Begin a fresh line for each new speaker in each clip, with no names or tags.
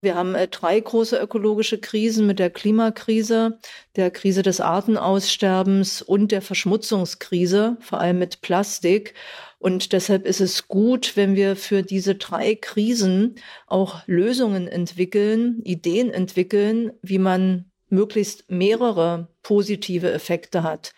Wir haben äh, drei große ökologische Krisen mit der Klimakrise, der Krise des Artenaussterbens und der Verschmutzungskrise, vor allem mit Plastik. Und deshalb ist es gut, wenn wir für diese drei Krisen auch Lösungen entwickeln, Ideen entwickeln, wie man möglichst mehrere positive Effekte hat.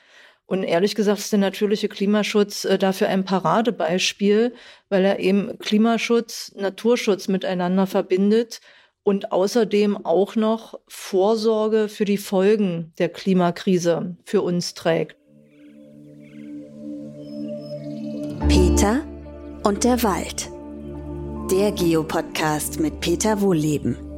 Und ehrlich gesagt ist der natürliche Klimaschutz äh, dafür ein Paradebeispiel, weil er eben Klimaschutz, Naturschutz miteinander verbindet und außerdem auch noch Vorsorge für die Folgen der Klimakrise für uns trägt.
Peter und der Wald. Der Geopodcast mit Peter Wohlleben.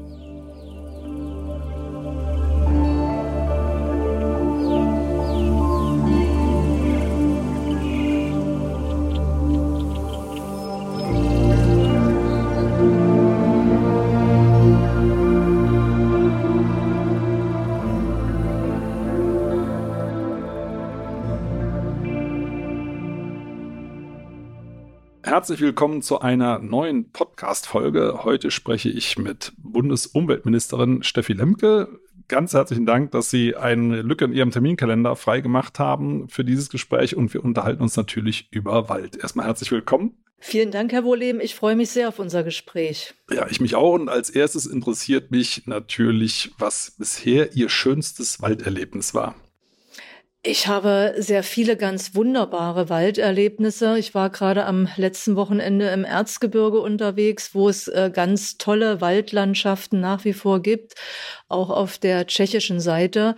Herzlich willkommen zu einer neuen Podcast-Folge. Heute spreche ich mit Bundesumweltministerin Steffi Lemke. Ganz herzlichen Dank, dass Sie eine Lücke in Ihrem Terminkalender freigemacht haben für dieses Gespräch und wir unterhalten uns natürlich über Wald. Erstmal herzlich willkommen.
Vielen Dank, Herr Wohleben. Ich freue mich sehr auf unser Gespräch.
Ja, ich mich auch. Und als erstes interessiert mich natürlich, was bisher Ihr schönstes Walderlebnis war.
Ich habe sehr viele ganz wunderbare Walderlebnisse. Ich war gerade am letzten Wochenende im Erzgebirge unterwegs, wo es äh, ganz tolle Waldlandschaften nach wie vor gibt, auch auf der tschechischen Seite.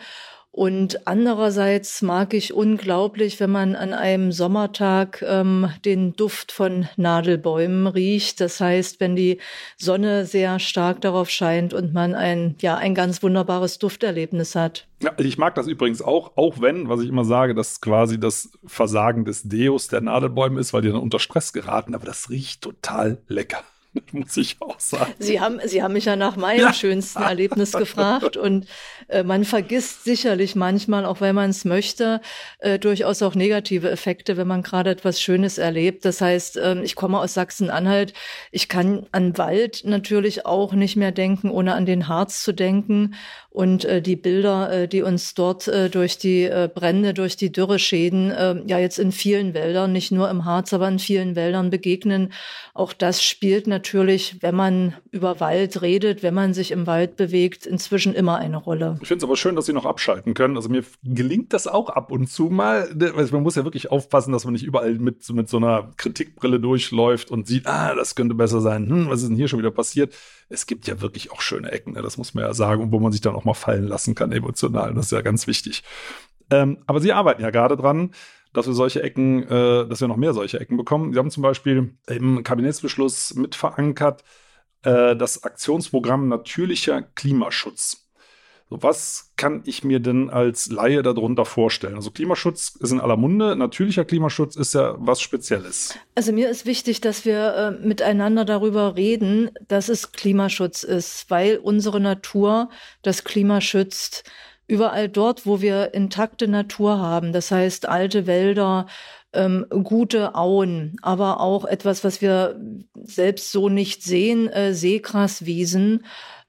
Und andererseits mag ich unglaublich, wenn man an einem Sommertag ähm, den Duft von Nadelbäumen riecht. Das heißt, wenn die Sonne sehr stark darauf scheint und man ein, ja, ein ganz wunderbares Dufterlebnis hat.
Ja, ich mag das übrigens auch, auch wenn, was ich immer sage, dass quasi das Versagen des Deos der Nadelbäume ist, weil die dann unter Stress geraten, aber das riecht total lecker. muss ich auch sagen.
Sie haben, Sie haben mich ja nach meinem ja. schönsten Erlebnis gefragt und äh, man vergisst sicherlich manchmal, auch wenn man es möchte, äh, durchaus auch negative Effekte, wenn man gerade etwas Schönes erlebt. Das heißt, äh, ich komme aus Sachsen-Anhalt. Ich kann an Wald natürlich auch nicht mehr denken, ohne an den Harz zu denken. Und äh, die Bilder, äh, die uns dort äh, durch die äh, Brände, durch die Dürreschäden, äh, ja jetzt in vielen Wäldern, nicht nur im Harz, aber in vielen Wäldern begegnen, auch das spielt natürlich, wenn man über Wald redet, wenn man sich im Wald bewegt, inzwischen immer eine Rolle.
Ich finde es aber schön, dass Sie noch abschalten können. Also mir gelingt das auch ab und zu mal. Also man muss ja wirklich aufpassen, dass man nicht überall mit, mit so einer Kritikbrille durchläuft und sieht, ah, das könnte besser sein. Hm, was ist denn hier schon wieder passiert? es gibt ja wirklich auch schöne Ecken, ne? das muss man ja sagen, wo man sich dann auch mal fallen lassen kann, emotional. Das ist ja ganz wichtig. Ähm, aber Sie arbeiten ja gerade dran, dass wir solche Ecken, äh, dass wir noch mehr solche Ecken bekommen. Sie haben zum Beispiel im Kabinettsbeschluss mit verankert äh, das Aktionsprogramm Natürlicher Klimaschutz. Was kann ich mir denn als Laie darunter vorstellen? Also Klimaschutz ist in aller Munde, natürlicher Klimaschutz ist ja was Spezielles.
Also mir ist wichtig, dass wir äh, miteinander darüber reden, dass es Klimaschutz ist, weil unsere Natur das Klima schützt. Überall dort, wo wir intakte Natur haben, das heißt alte Wälder, ähm, gute Auen, aber auch etwas, was wir selbst so nicht sehen, äh, Seegraswiesen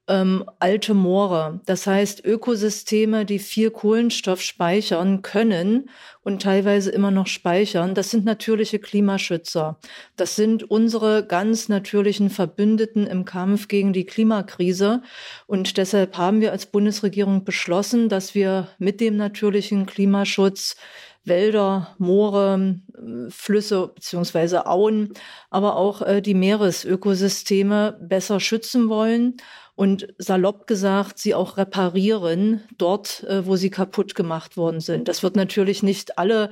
ähm, alte Moore. Das heißt Ökosysteme, die viel Kohlenstoff speichern können und teilweise immer noch speichern. Das sind natürliche Klimaschützer. Das sind unsere ganz natürlichen Verbündeten im Kampf gegen die Klimakrise. Und deshalb haben wir als Bundesregierung beschlossen, dass wir mit dem natürlichen Klimaschutz Wälder, Moore, Flüsse beziehungsweise Auen, aber auch äh, die Meeresökosysteme besser schützen wollen und salopp gesagt, sie auch reparieren dort, äh, wo sie kaputt gemacht worden sind. Das wird natürlich nicht alle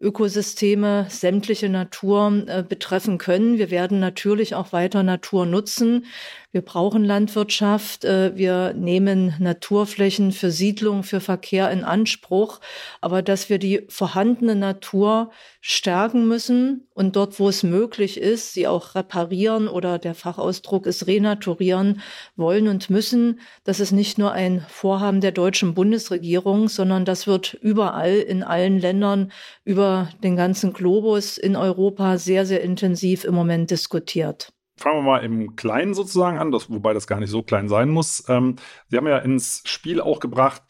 Ökosysteme, sämtliche Natur äh, betreffen können. Wir werden natürlich auch weiter Natur nutzen. Wir brauchen Landwirtschaft. Äh, wir nehmen Naturflächen für Siedlung, für Verkehr in Anspruch. Aber dass wir die vorhandene Natur stärken müssen und dort, wo es möglich ist, sie auch reparieren oder der Fachausdruck ist renaturieren wollen und müssen, das ist nicht nur ein Vorhaben der deutschen Bundesregierung, sondern das wird überall in allen Ländern über den ganzen Globus in Europa sehr, sehr intensiv im Moment diskutiert.
Fangen wir mal im Kleinen sozusagen an, das, wobei das gar nicht so klein sein muss. Ähm, Sie haben ja ins Spiel auch gebracht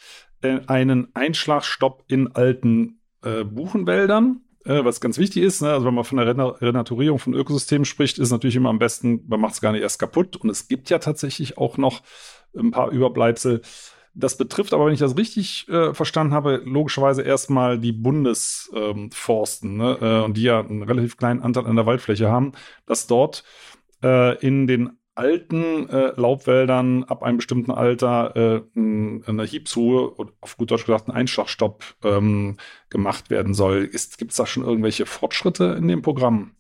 äh, einen Einschlagstopp in alten äh, Buchenwäldern, äh, was ganz wichtig ist. Ne? Also wenn man von der Renaturierung von Ökosystemen spricht, ist natürlich immer am besten, man macht es gar nicht erst kaputt. Und es gibt ja tatsächlich auch noch ein paar Überbleibsel. Das betrifft aber, wenn ich das richtig äh, verstanden habe, logischerweise erstmal die Bundesforsten, ähm, ne? äh, und die ja einen relativ kleinen Anteil an der Waldfläche haben, dass dort äh, in den alten äh, Laubwäldern ab einem bestimmten Alter äh, eine Hiebsruhe und auf gut Deutsch gesagt ein Einschlagstopp ähm, gemacht werden soll. Gibt es da schon irgendwelche Fortschritte in dem Programm?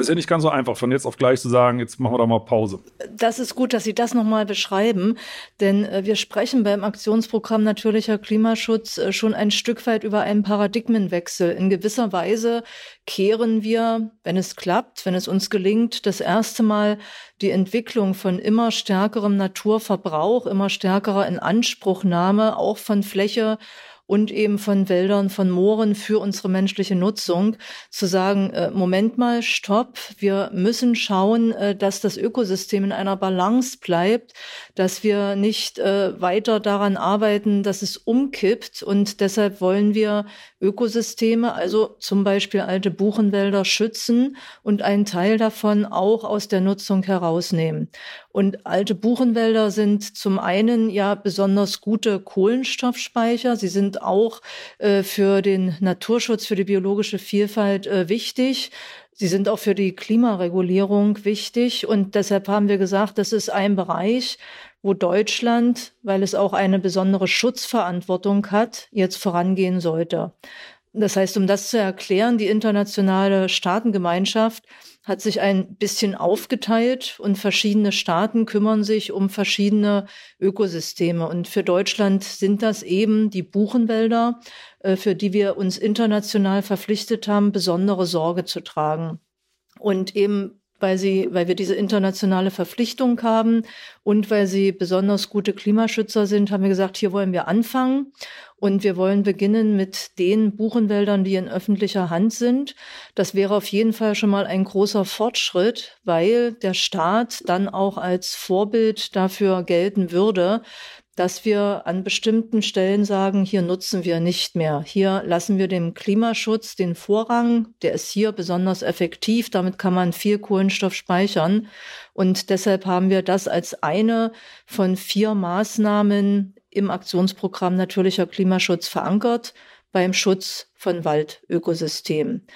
Ist ja nicht ganz so einfach, von jetzt auf gleich zu sagen, jetzt machen wir da mal Pause.
Das ist gut, dass Sie das nochmal beschreiben, denn äh, wir sprechen beim Aktionsprogramm Natürlicher Klimaschutz äh, schon ein Stück weit über einen Paradigmenwechsel. In gewisser Weise kehren wir, wenn es klappt, wenn es uns gelingt, das erste Mal die Entwicklung von immer stärkerem Naturverbrauch, immer stärkerer Inanspruchnahme, auch von Fläche und eben von Wäldern, von Mooren für unsere menschliche Nutzung, zu sagen, äh, Moment mal, stopp, wir müssen schauen, äh, dass das Ökosystem in einer Balance bleibt, dass wir nicht äh, weiter daran arbeiten, dass es umkippt und deshalb wollen wir Ökosysteme, also zum Beispiel alte Buchenwälder schützen und einen Teil davon auch aus der Nutzung herausnehmen. Und alte Buchenwälder sind zum einen ja besonders gute Kohlenstoffspeicher. Sie sind auch äh, für den Naturschutz, für die biologische Vielfalt äh, wichtig. Sie sind auch für die Klimaregulierung wichtig. Und deshalb haben wir gesagt, das ist ein Bereich, wo Deutschland, weil es auch eine besondere Schutzverantwortung hat, jetzt vorangehen sollte. Das heißt, um das zu erklären, die internationale Staatengemeinschaft hat sich ein bisschen aufgeteilt und verschiedene Staaten kümmern sich um verschiedene Ökosysteme. Und für Deutschland sind das eben die Buchenwälder, äh, für die wir uns international verpflichtet haben, besondere Sorge zu tragen. Und eben weil sie, weil wir diese internationale Verpflichtung haben und weil sie besonders gute Klimaschützer sind, haben wir gesagt, hier wollen wir anfangen. Und wir wollen beginnen mit den Buchenwäldern, die in öffentlicher Hand sind. Das wäre auf jeden Fall schon mal ein großer Fortschritt, weil der Staat dann auch als Vorbild dafür gelten würde, dass wir an bestimmten Stellen sagen, hier nutzen wir nicht mehr. Hier lassen wir dem Klimaschutz den Vorrang. Der ist hier besonders effektiv. Damit kann man viel Kohlenstoff speichern. Und deshalb haben wir das als eine von vier Maßnahmen im Aktionsprogramm Natürlicher Klimaschutz verankert beim Schutz von Waldökosystemen.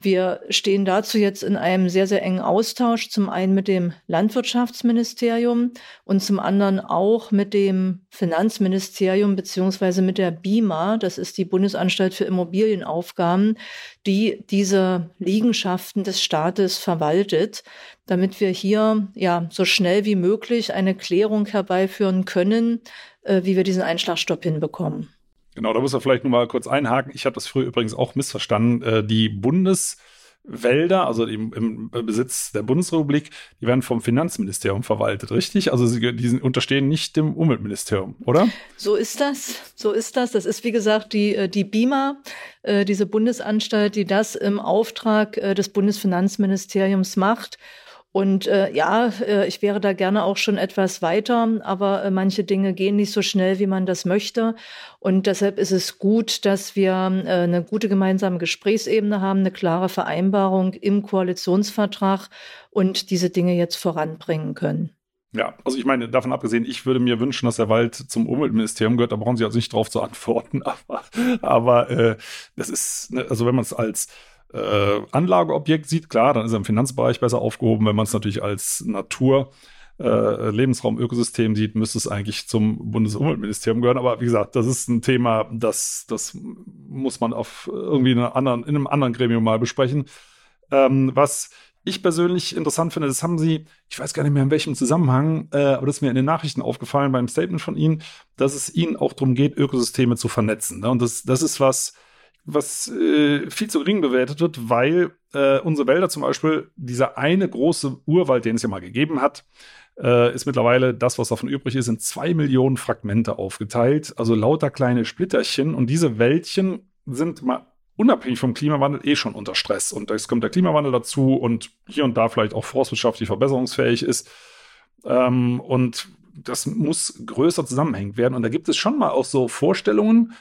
Wir stehen dazu jetzt in einem sehr, sehr engen Austausch, zum einen mit dem Landwirtschaftsministerium und zum anderen auch mit dem Finanzministerium beziehungsweise mit der BIMA, das ist die Bundesanstalt für Immobilienaufgaben, die diese Liegenschaften des Staates verwaltet, damit wir hier ja so schnell wie möglich eine Klärung herbeiführen können, äh, wie wir diesen Einschlagstopp hinbekommen.
Genau, da muss er vielleicht nur mal kurz einhaken. Ich habe das früher übrigens auch missverstanden. Äh, die Bundeswälder, also im, im, Besitz der Bundesrepublik, die werden vom Finanzministerium verwaltet, richtig? Also sie die unterstehen nicht dem Umweltministerium, oder?
So ist das. So ist das. Das ist wie gesagt die äh, die BIMA, äh, diese Bundesanstalt, die das im Auftrag des Bundesfinanzministeriums macht. Und äh, ja, äh, ich wäre da gerne auch schon etwas weiter, aber äh, manche Dinge gehen nicht so schnell, wie man das möchte. Und deshalb ist es gut, dass wir äh, eine gute gemeinsame Gesprächsebene haben, eine klare Vereinbarung im Koalitionsvertrag und diese Dinge jetzt voranbringen können.
Ja, also ich meine, davon abgesehen, ich würde mir wünschen, dass der Wald zum Umweltministerium gehört, da brauchen Sie also nicht drauf zu antworten, aber, aber äh, das ist, ne, also wenn man es als äh, Anlageobjekt sieht, klar, dann ist er im Finanzbereich besser aufgehoben. Wenn man es natürlich als Natur, äh, Lebensraum, Ökosystem sieht, müsste es eigentlich zum Bundesumweltministerium gehören. Aber wie gesagt, das ist ein Thema, das, das muss man auf irgendwie in, anderen, in einem anderen Gremium mal besprechen. Ähm, was ich persönlich interessant finde, das haben sie, ich weiß gar nicht mehr in welchem Zusammenhang, äh, aber das ist mir in den Nachrichten aufgefallen beim Statement von Ihnen, dass es Ihnen auch darum geht, Ökosysteme zu vernetzen. Ne? Und das, das ist was, was äh, viel zu gering bewertet wird, weil äh, unsere Wälder zum Beispiel, dieser eine große Urwald, den es ja mal gegeben hat, äh, ist mittlerweile das, was davon übrig ist, in zwei Millionen Fragmente aufgeteilt, also lauter kleine Splitterchen. Und diese Wäldchen sind mal unabhängig vom Klimawandel eh schon unter Stress. Und jetzt kommt der Klimawandel dazu und hier und da vielleicht auch forstwirtschaftlich verbesserungsfähig ist. Ähm, und das muss größer zusammenhängend werden. Und da gibt es schon mal auch so Vorstellungen,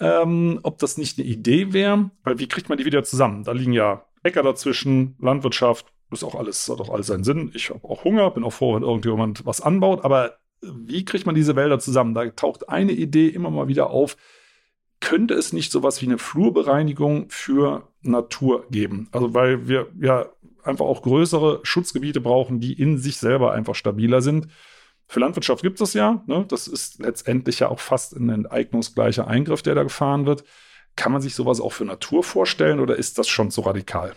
ähm, ob das nicht eine Idee wäre, weil wie kriegt man die wieder zusammen? Da liegen ja Äcker dazwischen, Landwirtschaft, ist auch alles, hat auch alles seinen Sinn. Ich habe auch Hunger, bin auch froh, wenn irgendjemand was anbaut, aber wie kriegt man diese Wälder zusammen? Da taucht eine Idee immer mal wieder auf. Könnte es nicht sowas wie eine Flurbereinigung für Natur geben? Also, weil wir ja einfach auch größere Schutzgebiete brauchen, die in sich selber einfach stabiler sind. Für Landwirtschaft gibt es ja. Ne? Das ist letztendlich ja auch fast ein enteignungsgleicher Eingriff, der da gefahren wird. Kann man sich sowas auch für Natur vorstellen oder ist das schon zu radikal?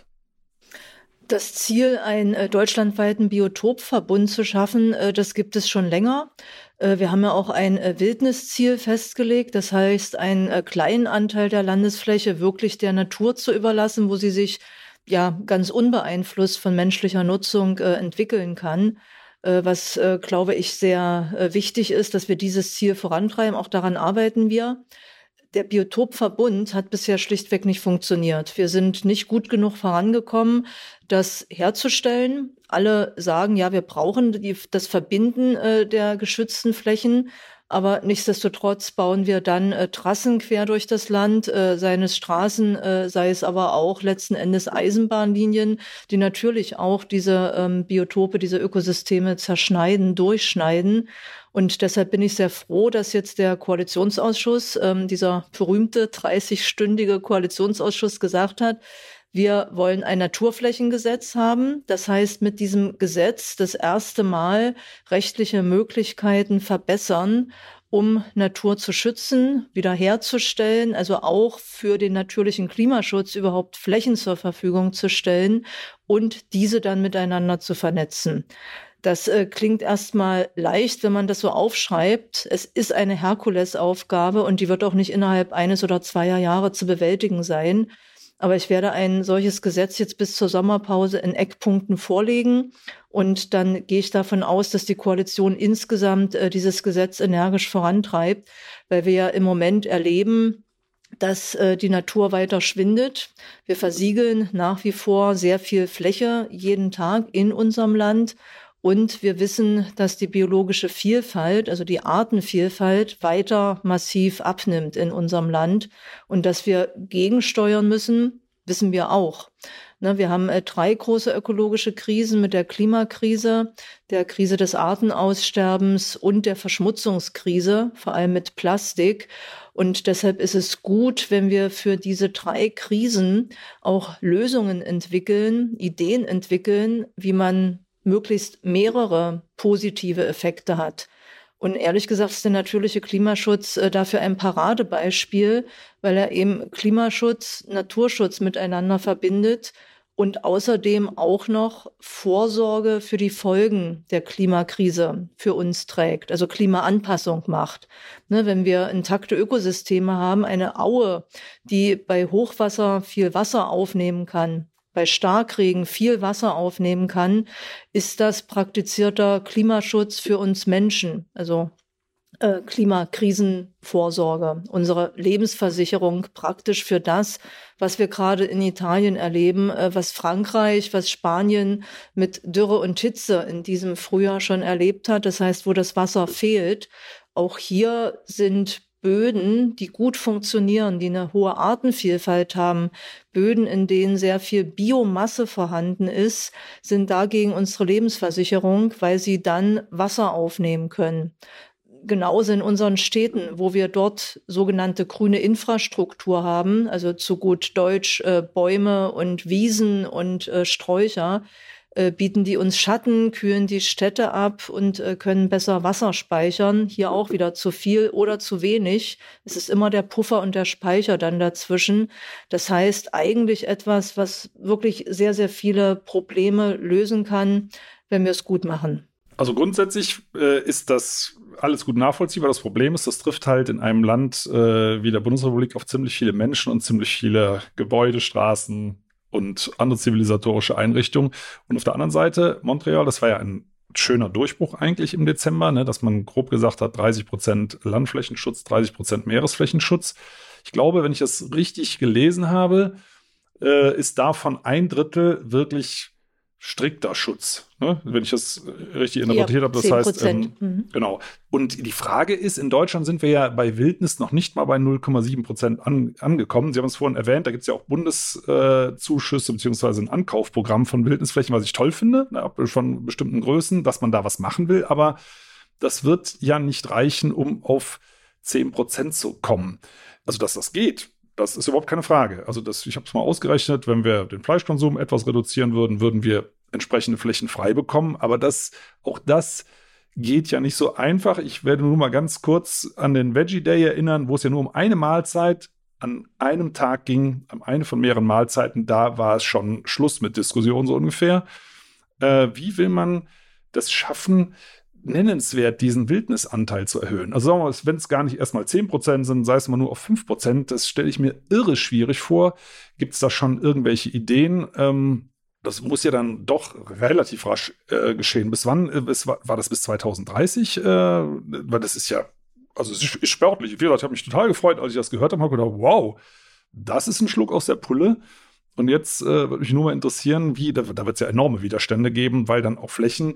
Das Ziel, einen äh, deutschlandweiten Biotopverbund zu schaffen, äh, das gibt es schon länger. Äh, wir haben ja auch ein Wildnisziel festgelegt, das heißt, einen kleinen Anteil der Landesfläche wirklich der Natur zu überlassen, wo sie sich ja ganz unbeeinflusst von menschlicher Nutzung entwickeln kann. Äh, was, äh, glaube ich, sehr äh, wichtig ist, dass wir dieses Ziel vorantreiben. Auch daran arbeiten wir. Der Biotopverbund hat bisher schlichtweg nicht funktioniert. Wir sind nicht gut genug vorangekommen, das herzustellen. Alle sagen, ja, wir brauchen die, das Verbinden der geschützten Flächen. Aber nichtsdestotrotz bauen wir dann äh, Trassen quer durch das Land, äh, seien es Straßen, äh, sei es aber auch letzten Endes Eisenbahnlinien, die natürlich auch diese ähm, Biotope, diese Ökosysteme zerschneiden, durchschneiden. Und deshalb bin ich sehr froh, dass jetzt der Koalitionsausschuss, ähm, dieser berühmte 30-stündige Koalitionsausschuss gesagt hat, wir wollen ein Naturflächengesetz haben. Das heißt, mit diesem Gesetz das erste Mal rechtliche Möglichkeiten verbessern, um Natur zu schützen, wiederherzustellen, also auch für den natürlichen Klimaschutz überhaupt Flächen zur Verfügung zu stellen und diese dann miteinander zu vernetzen. Das äh, klingt erstmal leicht, wenn man das so aufschreibt. Es ist eine Herkulesaufgabe und die wird auch nicht innerhalb eines oder zweier Jahre zu bewältigen sein. Aber ich werde ein solches Gesetz jetzt bis zur Sommerpause in Eckpunkten vorlegen. Und dann gehe ich davon aus, dass die Koalition insgesamt äh, dieses Gesetz energisch vorantreibt, weil wir ja im Moment erleben, dass äh, die Natur weiter schwindet. Wir versiegeln nach wie vor sehr viel Fläche jeden Tag in unserem Land. Und wir wissen, dass die biologische Vielfalt, also die Artenvielfalt, weiter massiv abnimmt in unserem Land. Und dass wir gegensteuern müssen, wissen wir auch. Ne, wir haben äh, drei große ökologische Krisen mit der Klimakrise, der Krise des Artenaussterbens und der Verschmutzungskrise, vor allem mit Plastik. Und deshalb ist es gut, wenn wir für diese drei Krisen auch Lösungen entwickeln, Ideen entwickeln, wie man möglichst mehrere positive Effekte hat. Und ehrlich gesagt ist der natürliche Klimaschutz äh, dafür ein Paradebeispiel, weil er eben Klimaschutz, Naturschutz miteinander verbindet und außerdem auch noch Vorsorge für die Folgen der Klimakrise für uns trägt, also Klimaanpassung macht. Ne, wenn wir intakte Ökosysteme haben, eine Aue, die bei Hochwasser viel Wasser aufnehmen kann, bei Starkregen viel Wasser aufnehmen kann, ist das praktizierter Klimaschutz für uns Menschen, also äh, Klimakrisenvorsorge, unsere Lebensversicherung praktisch für das, was wir gerade in Italien erleben, äh, was Frankreich, was Spanien mit Dürre und Hitze in diesem Frühjahr schon erlebt hat. Das heißt, wo das Wasser fehlt. Auch hier sind Böden, die gut funktionieren, die eine hohe Artenvielfalt haben, Böden, in denen sehr viel Biomasse vorhanden ist, sind dagegen unsere Lebensversicherung, weil sie dann Wasser aufnehmen können. Genauso in unseren Städten, wo wir dort sogenannte grüne Infrastruktur haben, also zu gut Deutsch äh, Bäume und Wiesen und äh, Sträucher, bieten die uns Schatten, kühlen die Städte ab und äh, können besser Wasser speichern. Hier auch wieder zu viel oder zu wenig. Es ist immer der Puffer und der Speicher dann dazwischen. Das heißt eigentlich etwas, was wirklich sehr, sehr viele Probleme lösen kann, wenn wir es gut machen.
Also grundsätzlich äh, ist das alles gut nachvollziehbar. Das Problem ist, das trifft halt in einem Land äh, wie der Bundesrepublik auf ziemlich viele Menschen und ziemlich viele Gebäude, Straßen, und andere zivilisatorische Einrichtungen. Und auf der anderen Seite, Montreal, das war ja ein schöner Durchbruch eigentlich im Dezember, ne, dass man grob gesagt hat, 30 Prozent Landflächenschutz, 30 Prozent Meeresflächenschutz. Ich glaube, wenn ich das richtig gelesen habe, äh, ist davon ein Drittel wirklich strikter Schutz, ne? wenn ich das richtig interpretiert ja, habe. Das heißt, ähm, mhm. genau. Und die Frage ist, in Deutschland sind wir ja bei Wildnis noch nicht mal bei 0,7 Prozent an, angekommen. Sie haben es vorhin erwähnt, da gibt es ja auch Bundeszuschüsse äh, beziehungsweise ein Ankaufprogramm von Wildnisflächen, was ich toll finde, ne, von bestimmten Größen, dass man da was machen will. Aber das wird ja nicht reichen, um auf 10 Prozent zu kommen. Also, dass das geht, das ist überhaupt keine Frage. Also das, ich habe es mal ausgerechnet, wenn wir den Fleischkonsum etwas reduzieren würden, würden wir entsprechende Flächen frei bekommen. Aber das, auch das geht ja nicht so einfach. Ich werde nur mal ganz kurz an den Veggie Day erinnern, wo es ja nur um eine Mahlzeit an einem Tag ging, an eine von mehreren Mahlzeiten. Da war es schon Schluss mit Diskussion so ungefähr. Äh, wie will man das schaffen, nennenswert diesen Wildnisanteil zu erhöhen. Also sagen wir mal, wenn es gar nicht erstmal 10% sind, sei es mal nur auf 5%, das stelle ich mir irre schwierig vor. Gibt es da schon irgendwelche Ideen? Ähm, das muss ja dann doch relativ rasch äh, geschehen. Bis wann? Äh, bis, war, war das bis 2030? Äh, weil das ist ja, also es ist, ist sportlich. Wie gesagt, ich habe mich total gefreut, als ich das gehört habe. habe gedacht, wow, das ist ein Schluck aus der Pulle. Und jetzt äh, würde mich nur mal interessieren, wie, da, da wird es ja enorme Widerstände geben, weil dann auch Flächen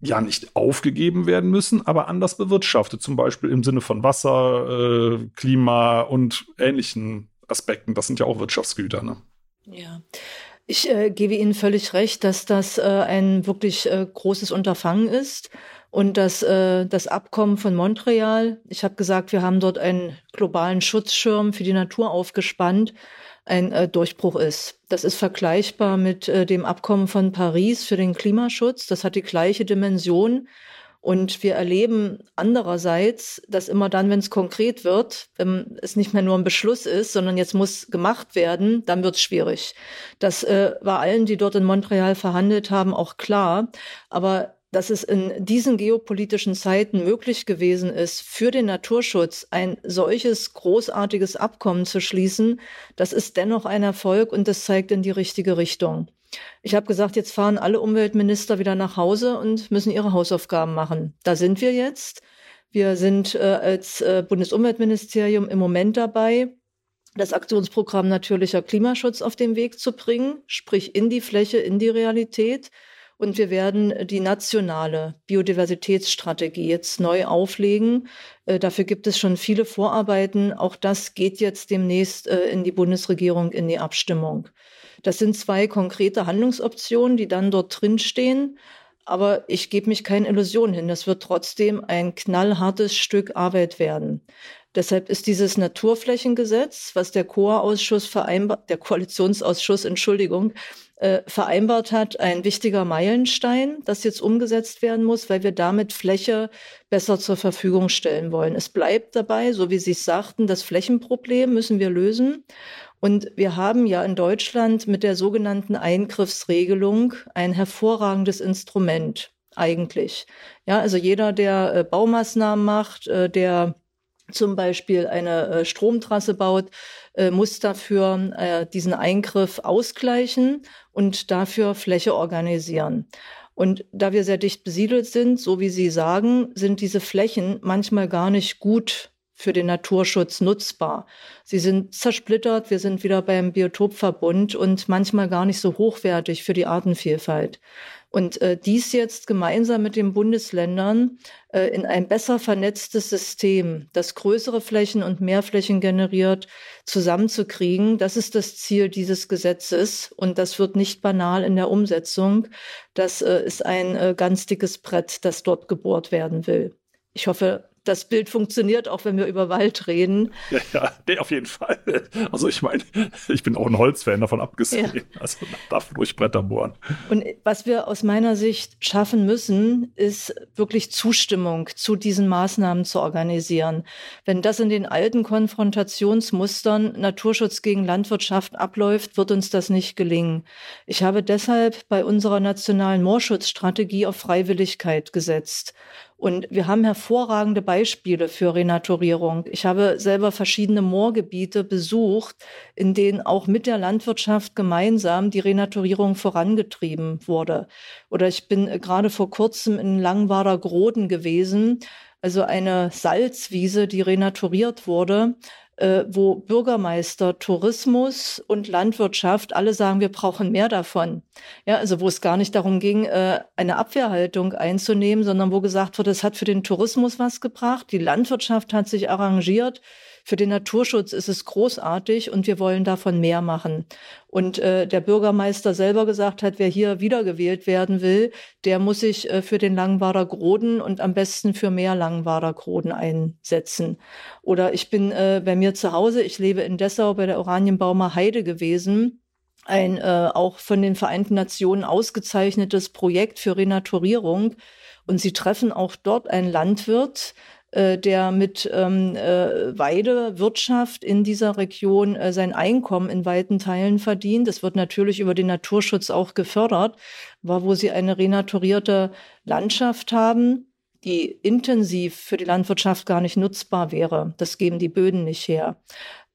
ja nicht aufgegeben werden müssen, aber anders bewirtschaftet, zum Beispiel im Sinne von Wasser, äh, Klima und ähnlichen Aspekten. Das sind ja auch Wirtschaftsgüter. Ne?
Ja. Ich äh, gebe Ihnen völlig recht, dass das äh, ein wirklich äh, großes Unterfangen ist und dass äh, das Abkommen von Montreal, ich habe gesagt, wir haben dort einen globalen Schutzschirm für die Natur aufgespannt ein äh, Durchbruch ist. Das ist vergleichbar mit äh, dem Abkommen von Paris für den Klimaschutz. Das hat die gleiche Dimension. Und wir erleben andererseits, dass immer dann, wenn es konkret wird, wenn es nicht mehr nur ein Beschluss ist, sondern jetzt muss gemacht werden, dann wird es schwierig. Das äh, war allen, die dort in Montreal verhandelt haben, auch klar. Aber dass es in diesen geopolitischen Zeiten möglich gewesen ist, für den Naturschutz ein solches großartiges Abkommen zu schließen, das ist dennoch ein Erfolg und das zeigt in die richtige Richtung. Ich habe gesagt, jetzt fahren alle Umweltminister wieder nach Hause und müssen ihre Hausaufgaben machen. Da sind wir jetzt. Wir sind äh, als äh, Bundesumweltministerium im Moment dabei, das Aktionsprogramm natürlicher Klimaschutz auf den Weg zu bringen, sprich in die Fläche, in die Realität. Und wir werden die nationale Biodiversitätsstrategie jetzt neu auflegen. Äh, dafür gibt es schon viele Vorarbeiten. Auch das geht jetzt demnächst äh, in die Bundesregierung in die Abstimmung. Das sind zwei konkrete Handlungsoptionen, die dann dort drinstehen. Aber ich gebe mich keine Illusion hin. Das wird trotzdem ein knallhartes Stück Arbeit werden. Deshalb ist dieses Naturflächengesetz, was der Koa-Ausschuss vereinbart, der Koalitionsausschuss, Entschuldigung, äh, vereinbart hat, ein wichtiger Meilenstein, das jetzt umgesetzt werden muss, weil wir damit Fläche besser zur Verfügung stellen wollen. Es bleibt dabei, so wie Sie es sagten, das Flächenproblem müssen wir lösen. Und wir haben ja in Deutschland mit der sogenannten Eingriffsregelung ein hervorragendes Instrument eigentlich. Ja, also jeder, der äh, Baumaßnahmen macht, äh, der zum Beispiel eine äh, Stromtrasse baut, äh, muss dafür äh, diesen Eingriff ausgleichen und dafür Fläche organisieren. Und da wir sehr dicht besiedelt sind, so wie Sie sagen, sind diese Flächen manchmal gar nicht gut für den Naturschutz nutzbar. Sie sind zersplittert, wir sind wieder beim Biotopverbund und manchmal gar nicht so hochwertig für die Artenvielfalt. Und äh, dies jetzt gemeinsam mit den Bundesländern äh, in ein besser vernetztes System, das größere Flächen und mehr Flächen generiert, zusammenzukriegen, das ist das Ziel dieses Gesetzes. Und das wird nicht banal in der Umsetzung. Das äh, ist ein äh, ganz dickes Brett, das dort gebohrt werden will. Ich hoffe, das Bild funktioniert, auch wenn wir über Wald reden.
Ja, ja nee, auf jeden Fall. Also ich meine, ich bin auch ein Holzfan davon abgesehen. Ja. Also man darf durch Bretter bohren.
Und was wir aus meiner Sicht schaffen müssen, ist wirklich Zustimmung zu diesen Maßnahmen zu organisieren. Wenn das in den alten Konfrontationsmustern Naturschutz gegen Landwirtschaft abläuft, wird uns das nicht gelingen. Ich habe deshalb bei unserer nationalen Moorschutzstrategie auf Freiwilligkeit gesetzt. Und wir haben hervorragende Beispiele für Renaturierung. Ich habe selber verschiedene Moorgebiete besucht, in denen auch mit der Landwirtschaft gemeinsam die Renaturierung vorangetrieben wurde. Oder ich bin äh, gerade vor kurzem in Langwader Groden gewesen, also eine Salzwiese, die renaturiert wurde äh, wo Bürgermeister, Tourismus und Landwirtschaft alle sagen, wir brauchen mehr davon. Ja, also wo es gar nicht darum ging, äh, eine Abwehrhaltung einzunehmen, sondern wo gesagt wurde, es hat für den Tourismus was gebracht, die Landwirtschaft hat sich arrangiert, für den Naturschutz ist es großartig und wir wollen davon mehr machen. Und äh, der Bürgermeister selber gesagt hat, wer hier wiedergewählt werden will, der muss sich äh, für den Langwader Groden und am besten für mehr Langwader Groden einsetzen. Oder ich bin äh, bei mir zu Hause, ich lebe in Dessau bei der Oranienbaumer Heide gewesen ein äh, auch von den Vereinten Nationen ausgezeichnetes Projekt für Renaturierung. Und sie treffen auch dort einen Landwirt, äh, der mit ähm, äh, Weidewirtschaft in dieser Region äh, sein Einkommen in weiten Teilen verdient. Das wird natürlich über den Naturschutz auch gefördert, aber wo sie eine renaturierte Landschaft haben, die intensiv für die Landwirtschaft gar nicht nutzbar wäre. Das geben die Böden nicht her.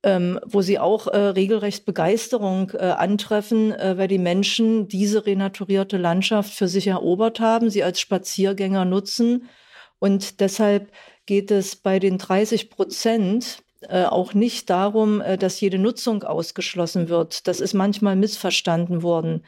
Ähm, wo sie auch äh, regelrecht Begeisterung äh, antreffen, äh, weil die Menschen diese renaturierte Landschaft für sich erobert haben, sie als Spaziergänger nutzen und deshalb geht es bei den 30 Prozent äh, auch nicht darum, äh, dass jede Nutzung ausgeschlossen wird. Das ist manchmal missverstanden worden.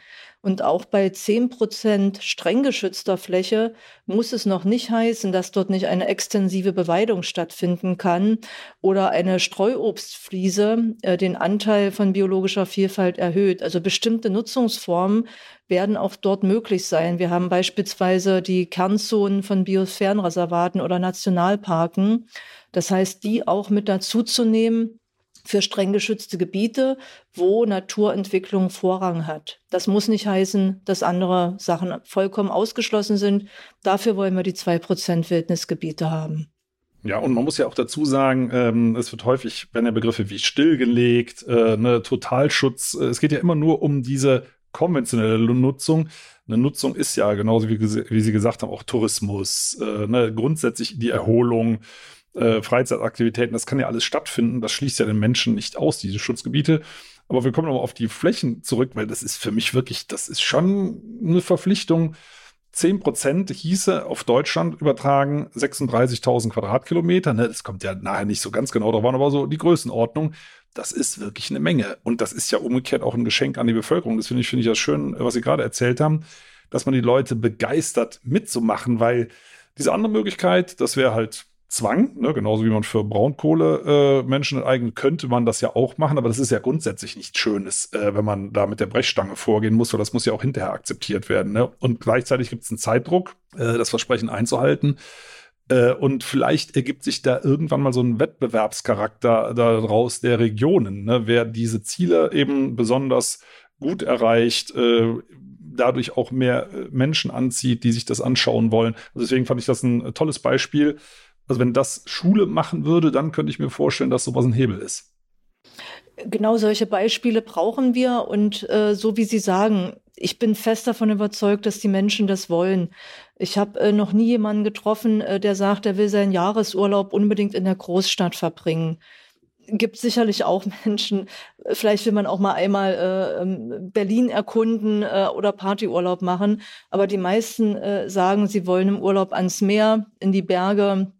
Und auch bei 10 Prozent streng geschützter Fläche muss es noch nicht heißen, dass dort nicht eine extensive Beweidung stattfinden kann oder eine Streuobstfliese äh, den Anteil von biologischer Vielfalt erhöht. Also bestimmte Nutzungsformen werden auch dort möglich sein. Wir haben beispielsweise die Kernzonen von Biosphärenreservaten oder Nationalparken. Das heißt, die auch mit dazuzunehmen für streng geschützte Gebiete, wo Naturentwicklung Vorrang hat. Das muss nicht heißen, dass andere Sachen vollkommen ausgeschlossen sind. Dafür wollen wir die zwei Prozent Wildnisgebiete haben.
Ja, und man muss ja auch dazu sagen, ähm, es wird häufig, wenn er Begriffe wie stillgelegt, äh, ne, Totalschutz, äh, es geht ja immer nur um diese konventionelle Nutzung. Eine Nutzung ist ja genauso wie, wie Sie gesagt haben, auch Tourismus, äh, ne, grundsätzlich die Erholung, äh, Freizeitaktivitäten, das kann ja alles stattfinden. Das schließt ja den Menschen nicht aus, diese Schutzgebiete. Aber wir kommen nochmal auf die Flächen zurück, weil das ist für mich wirklich, das ist schon eine Verpflichtung. 10 Prozent hieße auf Deutschland übertragen 36.000 Quadratkilometer. Ne, das kommt ja nachher nicht so ganz genau drauf an, aber so die Größenordnung. Das ist wirklich eine Menge. Und das ist ja umgekehrt auch ein Geschenk an die Bevölkerung. Das finde ich, finde ich ja schön, was Sie gerade erzählt haben, dass man die Leute begeistert mitzumachen, weil diese andere Möglichkeit, das wäre halt Zwang, ne? genauso wie man für Braunkohle äh, Menschen enteignet, könnte man das ja auch machen, aber das ist ja grundsätzlich nichts Schönes, äh, wenn man da mit der Brechstange vorgehen muss, weil das muss ja auch hinterher akzeptiert werden. Ne? Und gleichzeitig gibt es einen Zeitdruck, äh, das Versprechen einzuhalten. Äh, und vielleicht ergibt sich da irgendwann mal so ein Wettbewerbscharakter daraus der Regionen, ne? wer diese Ziele eben besonders gut erreicht, äh, dadurch auch mehr äh, Menschen anzieht, die sich das anschauen wollen. Also deswegen fand ich das ein tolles Beispiel also wenn das Schule machen würde, dann könnte ich mir vorstellen, dass sowas ein Hebel ist.
Genau solche Beispiele brauchen wir und äh, so wie Sie sagen, ich bin fest davon überzeugt, dass die Menschen das wollen. Ich habe äh, noch nie jemanden getroffen, äh, der sagt, er will seinen Jahresurlaub unbedingt in der Großstadt verbringen. Gibt sicherlich auch Menschen, vielleicht will man auch mal einmal äh, ähm, Berlin erkunden äh, oder Partyurlaub machen, aber die meisten äh, sagen, sie wollen im Urlaub ans Meer, in die Berge,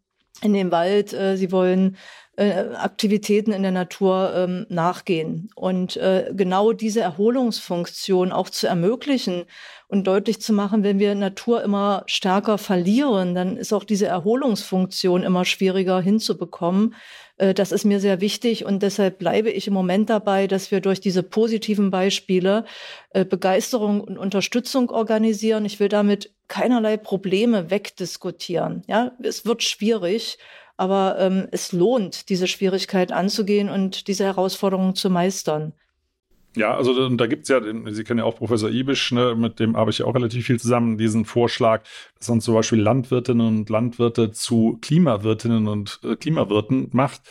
in den Wald, äh, sie wollen äh, Aktivitäten in der Natur ähm, nachgehen. Und äh, genau diese Erholungsfunktion auch zu ermöglichen und deutlich zu machen, wenn wir Natur immer stärker verlieren, dann ist auch diese Erholungsfunktion immer schwieriger hinzubekommen. Äh, das ist mir sehr wichtig und deshalb bleibe ich im Moment dabei, dass wir durch diese positiven Beispiele äh, Begeisterung und Unterstützung organisieren. Ich will damit keinerlei Probleme wegdiskutieren. Ja, es wird schwierig, aber ähm, es lohnt, diese Schwierigkeit anzugehen und diese Herausforderung zu meistern.
Ja, also da gibt's ja, Sie kennen ja auch Professor Ibisch, ne, mit dem arbeite ich ja auch relativ viel zusammen, diesen Vorschlag, dass man zum Beispiel Landwirtinnen und Landwirte zu Klimawirtinnen und äh, Klimawirten macht.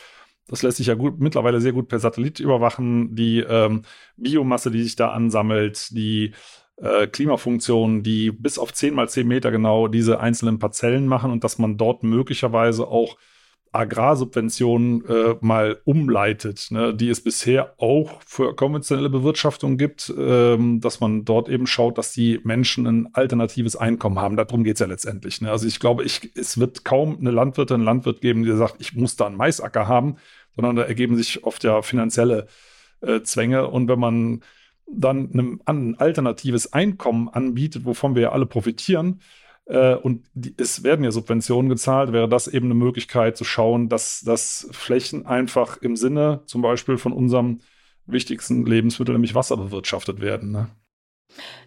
Das lässt sich ja gut, mittlerweile sehr gut per Satellit überwachen. Die ähm, Biomasse, die sich da ansammelt, die äh, Klimafunktionen, die bis auf 10 mal 10 Meter genau diese einzelnen Parzellen machen und dass man dort möglicherweise auch Agrarsubventionen äh, mal umleitet, ne, die es bisher auch für konventionelle Bewirtschaftung gibt, ähm, dass man dort eben schaut, dass die Menschen ein alternatives Einkommen haben. Darum geht es ja letztendlich. Ne? Also ich glaube, ich, es wird kaum eine Landwirtin, einen Landwirt geben, der sagt, ich muss da einen Maisacker haben, sondern da ergeben sich oft ja finanzielle äh, Zwänge. Und wenn man dann ein, ein alternatives Einkommen anbietet, wovon wir ja alle profitieren, äh, und die, es werden ja Subventionen gezahlt, wäre das eben eine Möglichkeit zu schauen, dass, dass Flächen einfach im Sinne zum Beispiel von unserem wichtigsten Lebensmittel, nämlich Wasser, bewirtschaftet werden. Ne?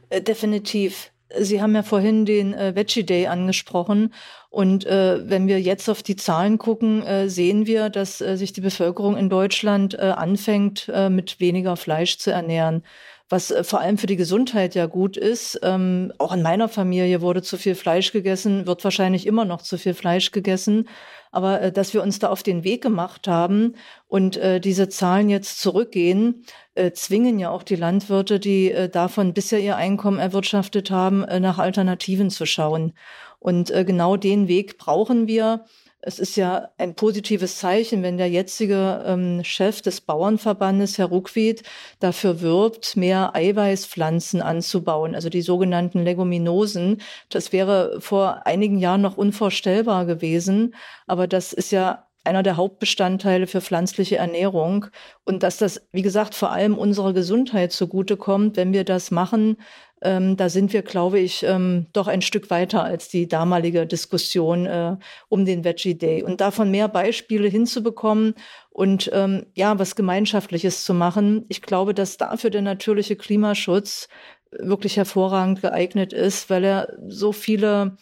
Äh, definitiv. Sie haben ja vorhin den äh, Veggie Day angesprochen. Und äh, wenn wir jetzt auf die Zahlen gucken, äh, sehen wir, dass äh, sich die Bevölkerung in Deutschland äh, anfängt, mit weniger Fleisch zu ernähren was äh, vor allem für die Gesundheit ja gut ist. Ähm, auch in meiner Familie wurde zu viel Fleisch gegessen, wird wahrscheinlich immer noch zu viel Fleisch gegessen. Aber äh, dass wir uns da auf den Weg gemacht haben und äh, diese Zahlen jetzt zurückgehen, äh, zwingen ja auch die Landwirte, die äh, davon bisher ihr Einkommen erwirtschaftet haben, äh, nach Alternativen zu schauen. Und genau den Weg brauchen wir. Es ist ja ein positives Zeichen, wenn der jetzige ähm, Chef des Bauernverbandes, Herr Ruckwied, dafür wirbt, mehr Eiweißpflanzen anzubauen, also die sogenannten Leguminosen. Das wäre vor einigen Jahren noch unvorstellbar gewesen, aber das ist ja einer der Hauptbestandteile für pflanzliche Ernährung und dass das, wie gesagt, vor allem unserer Gesundheit zugutekommt, wenn wir das machen, ähm, da sind wir, glaube ich, ähm, doch ein Stück weiter als die damalige Diskussion äh, um den Veggie Day. Und davon mehr Beispiele hinzubekommen und ähm, ja, was Gemeinschaftliches zu machen. Ich glaube, dass dafür der natürliche Klimaschutz wirklich hervorragend geeignet ist, weil er so viele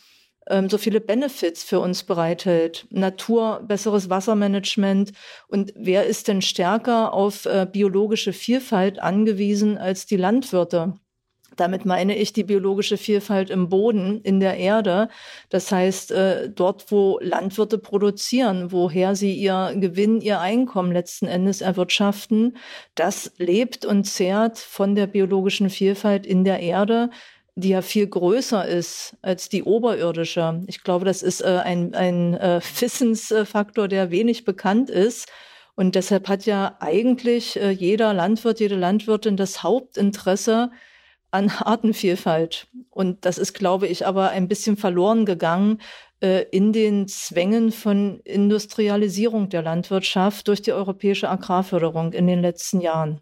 so viele Benefits für uns bereithält. Natur, besseres Wassermanagement. Und wer ist denn stärker auf äh, biologische Vielfalt angewiesen als die Landwirte? Damit meine ich die biologische Vielfalt im Boden, in der Erde. Das heißt, äh, dort, wo Landwirte produzieren, woher sie ihr Gewinn, ihr Einkommen letzten Endes erwirtschaften, das lebt und zehrt von der biologischen Vielfalt in der Erde, die ja viel größer ist als die oberirdische. Ich glaube, das ist äh, ein, ein äh, Wissensfaktor, der wenig bekannt ist. Und deshalb hat ja eigentlich jeder Landwirt, jede Landwirtin das Hauptinteresse, an Artenvielfalt. Und das ist, glaube ich, aber ein bisschen verloren gegangen äh, in den Zwängen von Industrialisierung der Landwirtschaft durch die europäische Agrarförderung in den letzten Jahren.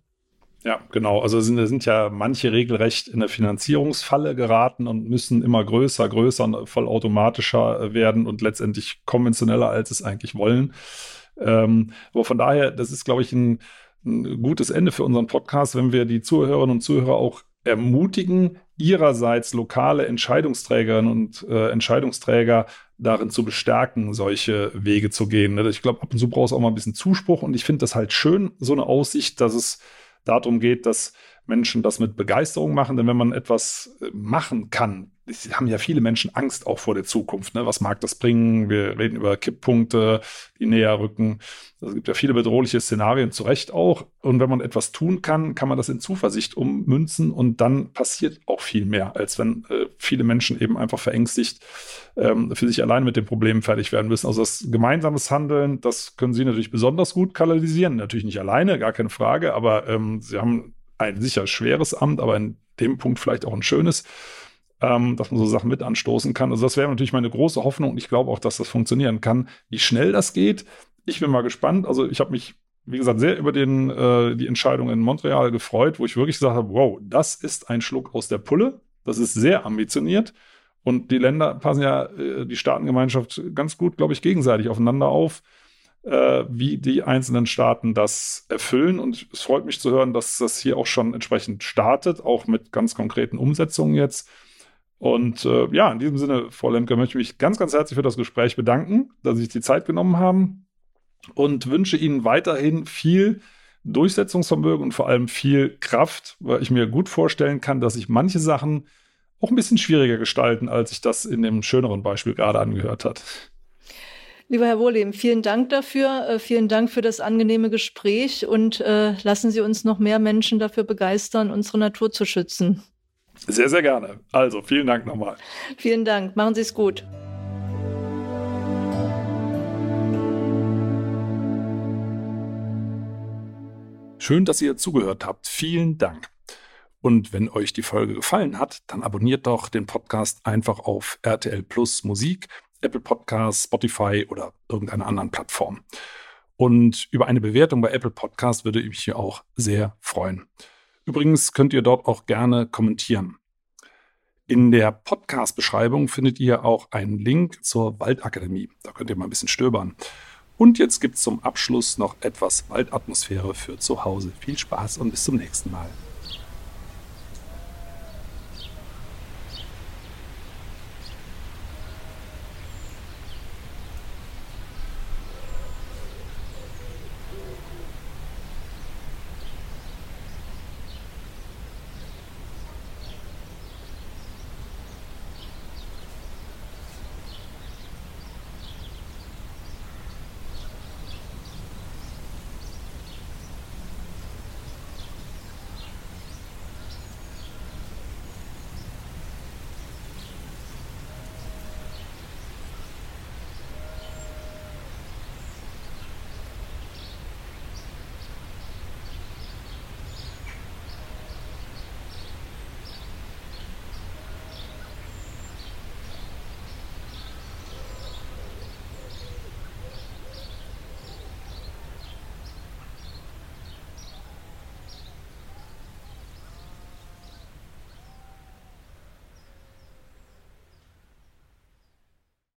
Ja, genau. Also sind, sind ja manche regelrecht in eine Finanzierungsfalle geraten und müssen immer größer, größer und vollautomatischer werden und letztendlich konventioneller, als es eigentlich wollen. Ähm, aber von daher, das ist, glaube ich, ein, ein gutes Ende für unseren Podcast, wenn wir die Zuhörerinnen und Zuhörer auch ermutigen, ihrerseits lokale Entscheidungsträgerinnen und äh, Entscheidungsträger darin zu bestärken, solche Wege zu gehen. Ich glaube, ab und zu brauchst du auch mal ein bisschen Zuspruch und ich finde das halt schön, so eine Aussicht, dass es darum geht, dass Menschen das mit Begeisterung machen, denn wenn man etwas äh, machen kann, haben ja viele Menschen Angst auch vor der Zukunft. Ne? Was mag das bringen? Wir reden über Kipppunkte, die näher rücken. Es gibt ja viele bedrohliche Szenarien, zu Recht auch. Und wenn man etwas tun kann, kann man das in Zuversicht ummünzen und dann passiert auch viel mehr, als wenn äh, viele Menschen eben einfach verängstigt ähm, für sich allein mit den Problemen fertig werden müssen. Also das gemeinsames Handeln, das können Sie natürlich besonders gut kanalisieren. Natürlich nicht alleine, gar keine Frage, aber ähm, Sie haben ein sicher schweres Amt, aber in dem Punkt vielleicht auch ein schönes ähm, dass man so Sachen mit anstoßen kann. Also das wäre natürlich meine große Hoffnung und ich glaube auch, dass das funktionieren kann. Wie schnell das geht, ich bin mal gespannt. Also ich habe mich, wie gesagt, sehr über den, äh, die Entscheidung in Montreal gefreut, wo ich wirklich gesagt habe, wow, das ist ein Schluck aus der Pulle. Das ist sehr ambitioniert. Und die Länder passen ja, äh, die Staatengemeinschaft ganz gut, glaube ich, gegenseitig aufeinander auf, äh, wie die einzelnen Staaten das erfüllen. Und es freut mich zu hören, dass das hier auch schon entsprechend startet, auch mit ganz konkreten Umsetzungen jetzt. Und äh, ja, in diesem Sinne, Frau Lemke, möchte ich mich ganz, ganz herzlich für das Gespräch bedanken, dass Sie sich die Zeit genommen haben und wünsche Ihnen weiterhin viel Durchsetzungsvermögen und vor allem viel Kraft, weil ich mir gut vorstellen kann, dass sich manche Sachen auch ein bisschen schwieriger gestalten, als sich das in dem schöneren Beispiel gerade angehört hat.
Lieber Herr Wohleben, vielen Dank dafür. Äh, vielen Dank für das angenehme Gespräch und äh, lassen Sie uns noch mehr Menschen dafür begeistern, unsere Natur zu schützen.
Sehr, sehr gerne. Also, vielen Dank nochmal.
Vielen Dank. Machen Sie es gut.
Schön, dass ihr zugehört habt. Vielen Dank. Und wenn euch die Folge gefallen hat, dann abonniert doch den Podcast einfach auf RTL Plus Musik, Apple Podcasts, Spotify oder irgendeiner anderen Plattform. Und über eine Bewertung bei Apple Podcast würde ich mich hier auch sehr freuen. Übrigens könnt ihr dort auch gerne kommentieren. In der Podcast-Beschreibung findet ihr auch einen Link zur Waldakademie. Da könnt ihr mal ein bisschen stöbern. Und jetzt gibt es zum Abschluss noch etwas Waldatmosphäre für zu Hause. Viel Spaß und bis zum nächsten Mal.